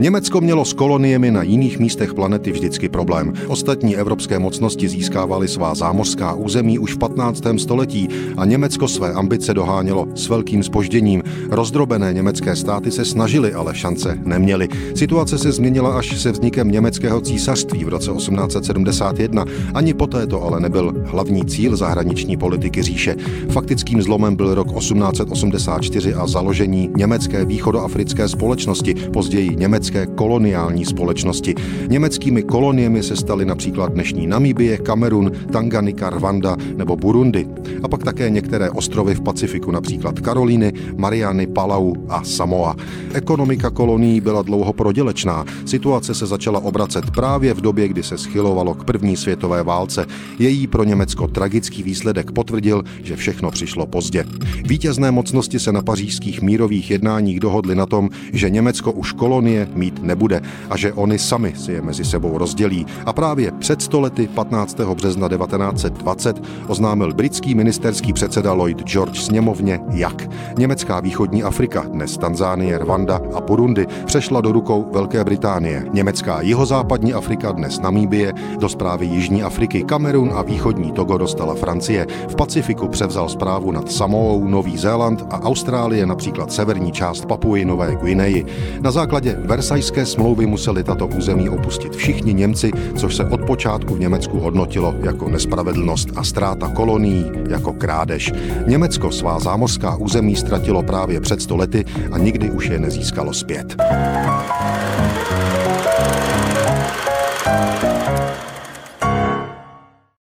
Německo mělo s koloniemi na jiných místech planety vždycky problém. Ostatní evropské mocnosti získávaly svá zámořská území už v 15. století a Německo své ambice dohánělo s velkým spožděním. Rozdrobené německé státy se snažily, ale šance neměly. Situace se změnila až se vznikem německého císařství v roce 1871. Ani poté to ale nebyl hlavní cíl zahraniční politiky říše. Faktickým zlomem byl rok 1884 a založení německé východoafrické společnosti, později německé koloniální společnosti. Německými koloniemi se staly například dnešní Namíbie, Kamerun, Tanganika, Rwanda nebo Burundi. A pak také některé ostrovy v Pacifiku, například Karolíny, Mariany, Palau a Samoa. Ekonomika kolonií byla dlouho prodělečná. Situace se začala obracet právě v době, kdy se schylovalo k první světové válce. Její pro Německo tragický výsledek potvrdil, že všechno přišlo pozdě. Vítězné mocnosti se na pařížských mírových jednáních dohodly na tom, že Německo už kolonie mít nebude a že oni sami si je mezi sebou rozdělí. A právě před stolety 15. března 1920 oznámil britský ministerský předseda Lloyd George sněmovně jak. Německá východní Afrika, dnes Tanzánie, Rwanda a Burundi, přešla do rukou Velké Británie. Německá jihozápadní Afrika, dnes Namíbie, do zprávy Jižní Afriky, Kamerun a východní Togo dostala Francie. V Pacifiku převzal zprávu nad Samoou, Nový Zéland a Austrálie, například severní část Papuji Nové Guineji. Na základě Versajské smlouvy museli tato území opustit všichni Němci, což se od počátku v Německu hodnotilo jako nespravedlnost a ztráta kolonií jako krádež. Německo svá zámořská území ztratilo právě před stolety a nikdy už je nezískalo zpět.